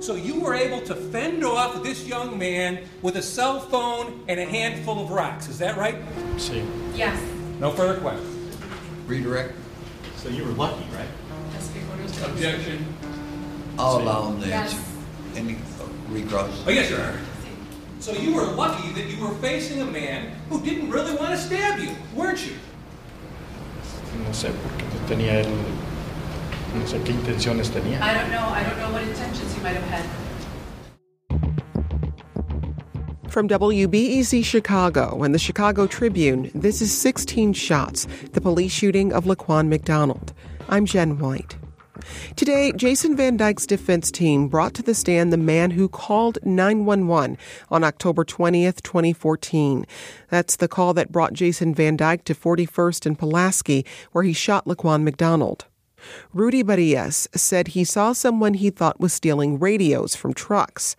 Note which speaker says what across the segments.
Speaker 1: So you were able to fend off this young man with a cell phone and a handful of rocks. Is that right?
Speaker 2: See.
Speaker 3: Yes.
Speaker 1: No further questions.
Speaker 4: Redirect.
Speaker 5: So you were lucky, right?
Speaker 3: That's three quarters.
Speaker 1: Objection.
Speaker 4: I'll allow him to
Speaker 3: Yes.
Speaker 4: answer. Any uh, recross?
Speaker 1: Oh, yes, Your Honor. So you were lucky that you were facing a man who didn't really want to stab you, weren't you?
Speaker 2: No sé por qué tenía él. No sé qué intenciones tenía.
Speaker 3: I don't know. I don't know what intentions you might have had.
Speaker 6: From WBEZ Chicago and the Chicago Tribune, this is 16 Shots, the police shooting of Laquan McDonald. I'm Jen White. Today, Jason Van Dyke's defense team brought to the stand the man who called 911 on October 20th, 2014. That's the call that brought Jason Van Dyke to 41st and Pulaski, where he shot Laquan McDonald. Rudy Barias said he saw someone he thought was stealing radios from trucks.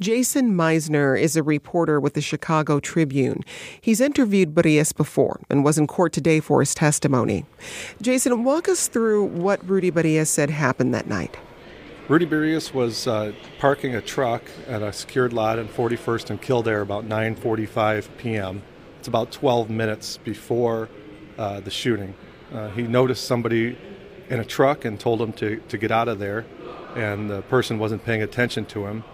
Speaker 6: Jason Meisner is a reporter with the Chicago Tribune. He's interviewed Barias before and was in court today for his testimony. Jason, walk us through what Rudy Barias said happened that night.
Speaker 7: Rudy Barias was uh, parking a truck at a secured lot in 41st and Kildare about 9:45 p.m. It's about 12 minutes before uh, the shooting. Uh, he noticed somebody in a truck and told him to, to get out of there, and the person wasn't paying attention to him,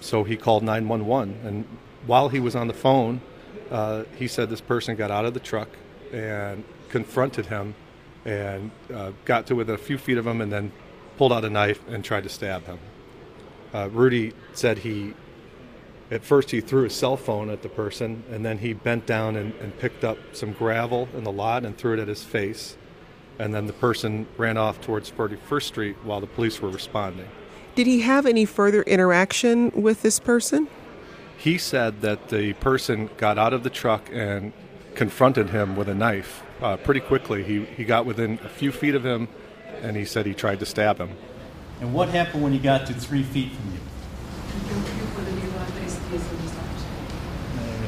Speaker 7: so he called 911. And while he was on the phone, uh, he said this person got out of the truck and confronted him and uh, got to within a few feet of him and then pulled out a knife and tried to stab him. Uh, Rudy said he, at first, he threw his cell phone at the person and then he bent down and, and picked up some gravel in the lot and threw it at his face. And then the person ran off towards 41st Street while the police were responding.
Speaker 6: Did he have any further interaction with this person?
Speaker 7: He said that the person got out of the truck and confronted him with a knife uh, pretty quickly. He, he got within a few feet of him and he said he tried to stab him.
Speaker 5: And what happened when he got to three feet from you?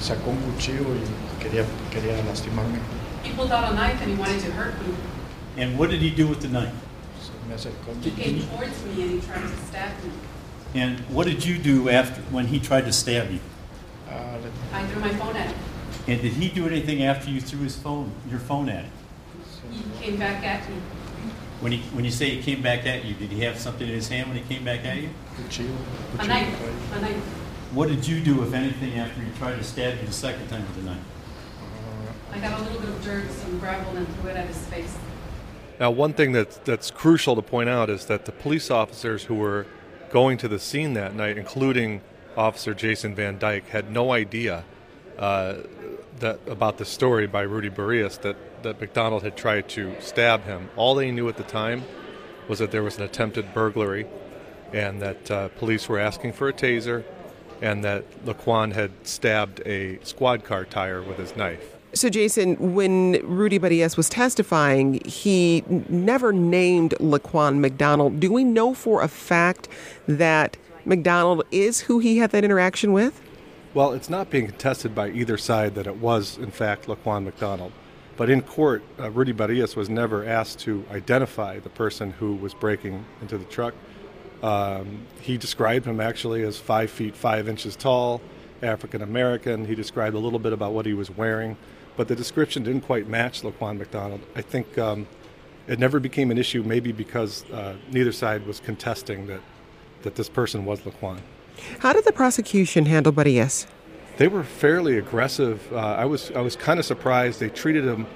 Speaker 2: Sacó un cuchillo y quería, quería lastimarme.
Speaker 3: He pulled out a knife and he wanted to hurt me.
Speaker 5: And what did he do with the knife?
Speaker 2: Se me acercó.
Speaker 3: He came towards me and he tried to stab me.
Speaker 5: And what did you do after when he tried to stab you?
Speaker 3: I threw my phone at him.
Speaker 5: And did he do anything after you threw his phone, your phone at him?
Speaker 3: He came back at me.
Speaker 5: When he when you say he came back at you, did he have something in his hand when he came back at you?
Speaker 2: cuchillo.
Speaker 3: A knife. A knife.
Speaker 5: What did you do, if anything, after he tried to stab you the second time with the knife?
Speaker 3: I got a little bit of dirt, some gravel, and threw it at his face.
Speaker 7: Now, one thing that's, that's crucial to point out is that the police officers who were going to the scene that night, including Officer Jason Van Dyke, had no idea uh, that about the story by Rudy Barias that, that McDonald had tried to stab him. All they knew at the time was that there was an attempted burglary and that uh, police were asking for a taser and that Laquan had stabbed a squad car tire with his knife.
Speaker 6: So, Jason, when Rudy Barias was testifying, he never named Laquan McDonald. Do we know for a fact that McDonald is who he had that interaction with?
Speaker 7: Well, it's not being contested by either side that it was, in fact, Laquan McDonald. But in court, uh, Rudy Barias was never asked to identify the person who was breaking into the truck. Um, he described him actually as five feet five inches tall, African American. He described a little bit about what he was wearing, but the description didn't quite match Laquan McDonald. I think um, it never became an issue, maybe because uh, neither side was contesting that, that this person was Laquan.
Speaker 6: How did the prosecution handle Barias?
Speaker 7: They were fairly aggressive. Uh, I was I was kind of surprised. They treated him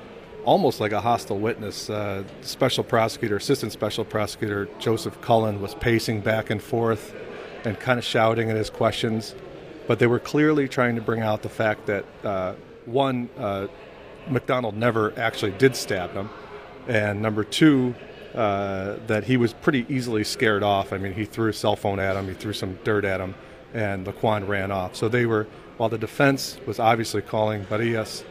Speaker 7: almost like a hostile witness. Uh, special prosecutor, assistant special prosecutor Joseph Cullen was pacing back and forth and kind of shouting at his questions, but they were clearly trying to bring out the fact that uh, one, uh, McDonald never actually did stab him, and number two. Uh, that he was pretty easily scared off. I mean, he threw a cell phone at him, he threw some dirt at him, and Laquan ran off. So they were, while the defense was obviously calling Barias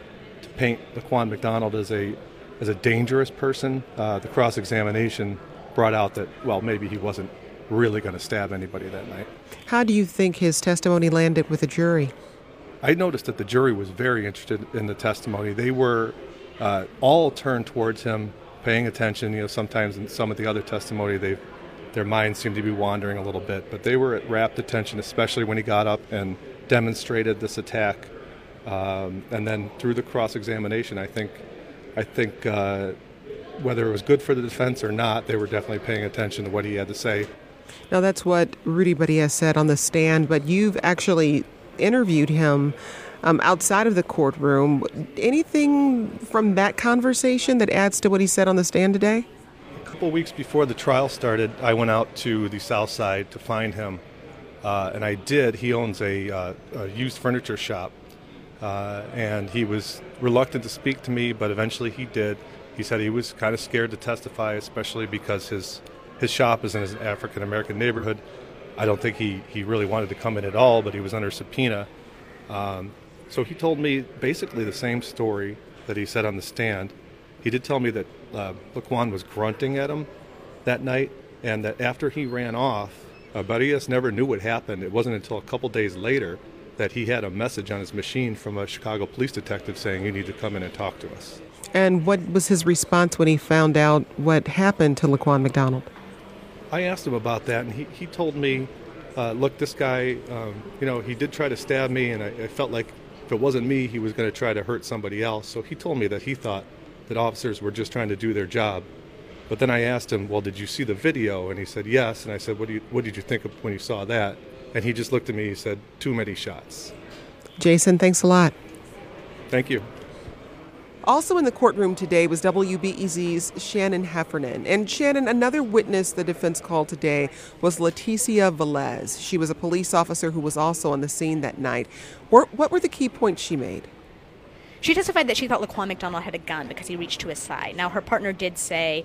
Speaker 7: to paint Laquan McDonald as a as a dangerous person, uh, the cross examination brought out that well maybe he wasn't really going to stab anybody that night.
Speaker 6: How do you think his testimony landed with the jury?
Speaker 7: I noticed that the jury was very interested in the testimony. They were uh, all turned towards him, paying attention. You know, sometimes in some of the other testimony they've their minds seemed to be wandering a little bit. But they were at rapt attention, especially when he got up and demonstrated this attack. Um, and then through the cross examination, I think, I think uh, whether it was good for the defense or not, they were definitely paying attention to what he had to say.
Speaker 6: Now, that's what Rudy Badia said on the stand, but you've actually interviewed him um, outside of the courtroom. Anything from that conversation that adds to what he said on the stand today?
Speaker 7: A couple weeks before the trial started, I went out to the south side to find him, uh, and I did. He owns a, uh, a used furniture shop, uh, and he was reluctant to speak to me, but eventually he did. He said he was kind of scared to testify, especially because his his shop is in an African American neighborhood. I don't think he, he really wanted to come in at all, but he was under subpoena. Um, so he told me basically the same story that he said on the stand. He did tell me that uh, Laquan was grunting at him that night, and that after he ran off, uh, Barias never knew what happened. It wasn't until a couple days later that he had a message on his machine from a Chicago police detective saying, You need to come in and talk to us.
Speaker 6: And what was his response when he found out what happened to Laquan McDonald?
Speaker 7: I asked him about that, and he, he told me, uh, look, this guy, um, you know, he did try to stab me, and I, I felt like if it wasn't me, he was going to try to hurt somebody else. So he told me that he thought that officers were just trying to do their job. But then I asked him, well, did you see the video? And he said, yes. And I said, what, do you, what did you think of when you saw that? And he just looked at me, he said, too many shots.
Speaker 6: Jason, thanks a lot.
Speaker 7: Thank you.
Speaker 6: Also in the courtroom today was WBEZ's Shannon Heffernan. And Shannon, another witness the defense called today was Leticia Velez. She was a police officer who was also on the scene that night. What were the key points she made?
Speaker 8: She testified that she thought Laquan McDonald had a gun because he reached to his side. Now, her partner did say,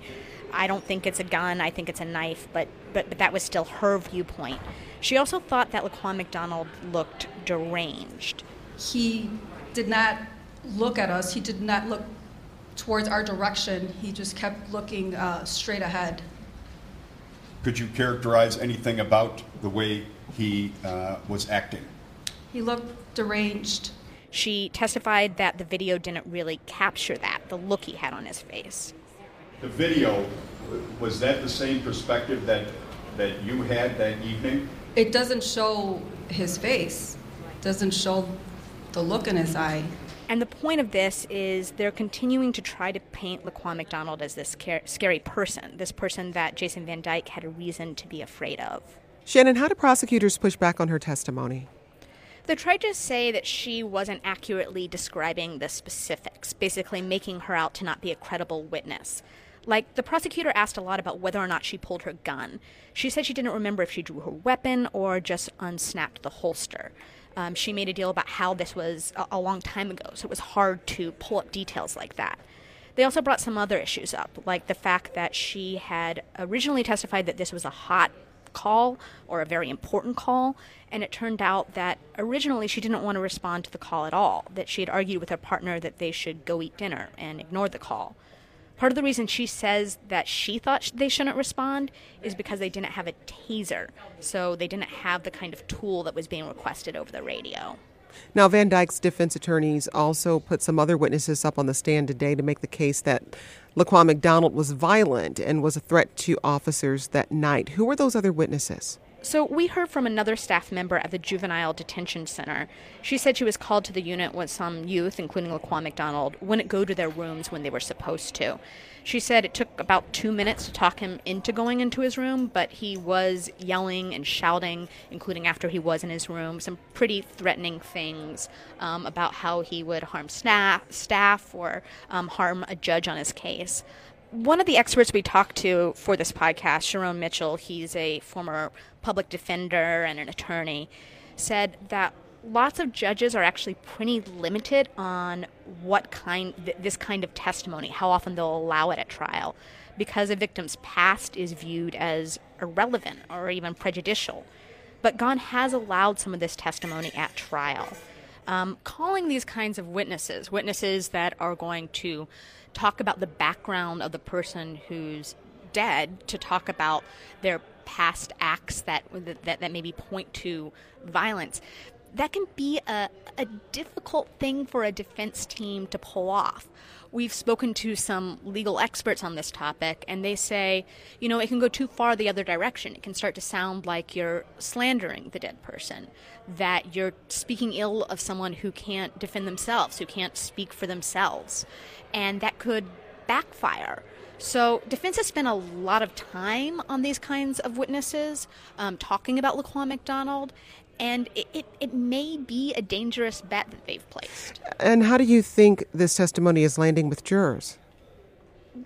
Speaker 8: I don't think it's a gun, I think it's a knife, but, but, but that was still her viewpoint. She also thought that Laquan McDonald looked deranged.
Speaker 3: He did not look at us. He did not look towards our direction. He just kept looking uh, straight ahead.
Speaker 9: Could you characterize anything about the way he uh, was acting?
Speaker 3: He looked deranged.
Speaker 8: She testified that the video didn't really capture that, the look he had on his face.
Speaker 9: The video, was that the same perspective that, that you had that evening?
Speaker 3: It doesn't show his face, it doesn't show the look in his eye.
Speaker 8: And the point of this is they're continuing to try to paint Laquan McDonald as this scary person, this person that Jason Van Dyke had a reason to be afraid of.
Speaker 6: Shannon, how do prosecutors push back on her testimony?
Speaker 8: They tried to say that she wasn't accurately describing the specifics, basically making her out to not be a credible witness. Like, the prosecutor asked a lot about whether or not she pulled her gun. She said she didn't remember if she drew her weapon or just unsnapped the holster. Um, she made a deal about how this was a, a long time ago, so it was hard to pull up details like that. They also brought some other issues up, like the fact that she had originally testified that this was a hot call or a very important call, and it turned out that originally she didn't want to respond to the call at all, that she had argued with her partner that they should go eat dinner and ignore the call. Part of the reason she says that she thought they shouldn't respond is because they didn't have a taser, so they didn't have the kind of tool that was being requested over the radio.
Speaker 6: Now, Van Dyke's defense attorneys also put some other witnesses up on the stand today to make the case that Laquan McDonald was violent and was a threat to officers that night. Who were those other witnesses?
Speaker 8: So, we heard from another staff member at the Juvenile Detention Center. She said she was called to the unit when some youth, including Laquan McDonald, wouldn't go to their rooms when they were supposed to. She said it took about two minutes to talk him into going into his room, but he was yelling and shouting, including after he was in his room, some pretty threatening things um, about how he would harm staff, staff or um, harm a judge on his case one of the experts we talked to for this podcast, Sharon Mitchell, he's a former public defender and an attorney, said that lots of judges are actually pretty limited on what kind th- this kind of testimony, how often they'll allow it at trial, because a victim's past is viewed as irrelevant or even prejudicial. But Gaughan has allowed some of this testimony at trial. Um, calling these kinds of witnesses, witnesses that are going to talk about the background of the person who's dead, to talk about their past acts that that, that maybe point to violence. That can be a, a difficult thing for a defense team to pull off. We've spoken to some legal experts on this topic, and they say, you know, it can go too far the other direction. It can start to sound like you're slandering the dead person, that you're speaking ill of someone who can't defend themselves, who can't speak for themselves, and that could backfire. So, defense has spent a lot of time on these kinds of witnesses, um, talking about Laquan McDonald, and it, it, it may be a dangerous bet that they've placed.
Speaker 6: And how do you think this testimony is landing with jurors?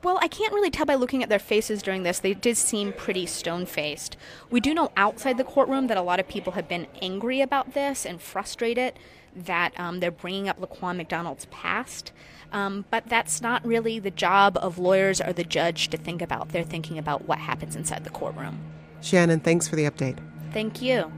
Speaker 8: Well, I can't really tell by looking at their faces during this. They did seem pretty stone faced. We do know outside the courtroom that a lot of people have been angry about this and frustrated that um, they're bringing up Laquan McDonald's past. Um, but that's not really the job of lawyers or the judge to think about. They're thinking about what happens inside the courtroom.
Speaker 6: Shannon, thanks for the update.
Speaker 8: Thank you.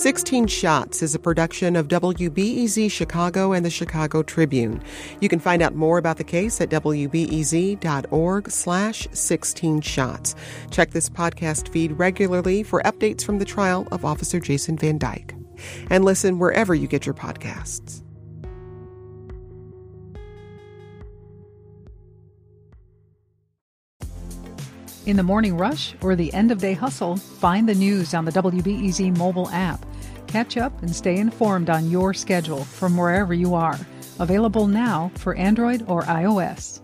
Speaker 6: Sixteen Shots is a production of WBEZ Chicago and the Chicago Tribune. You can find out more about the case at wbez.org slash 16 shots. Check this podcast feed regularly for updates from the trial of Officer Jason Van Dyke. And listen wherever you get your podcasts.
Speaker 10: In the morning rush or the end of day hustle, find the news on the WBEZ mobile app. Catch up and stay informed on your schedule from wherever you are. Available now for Android or iOS.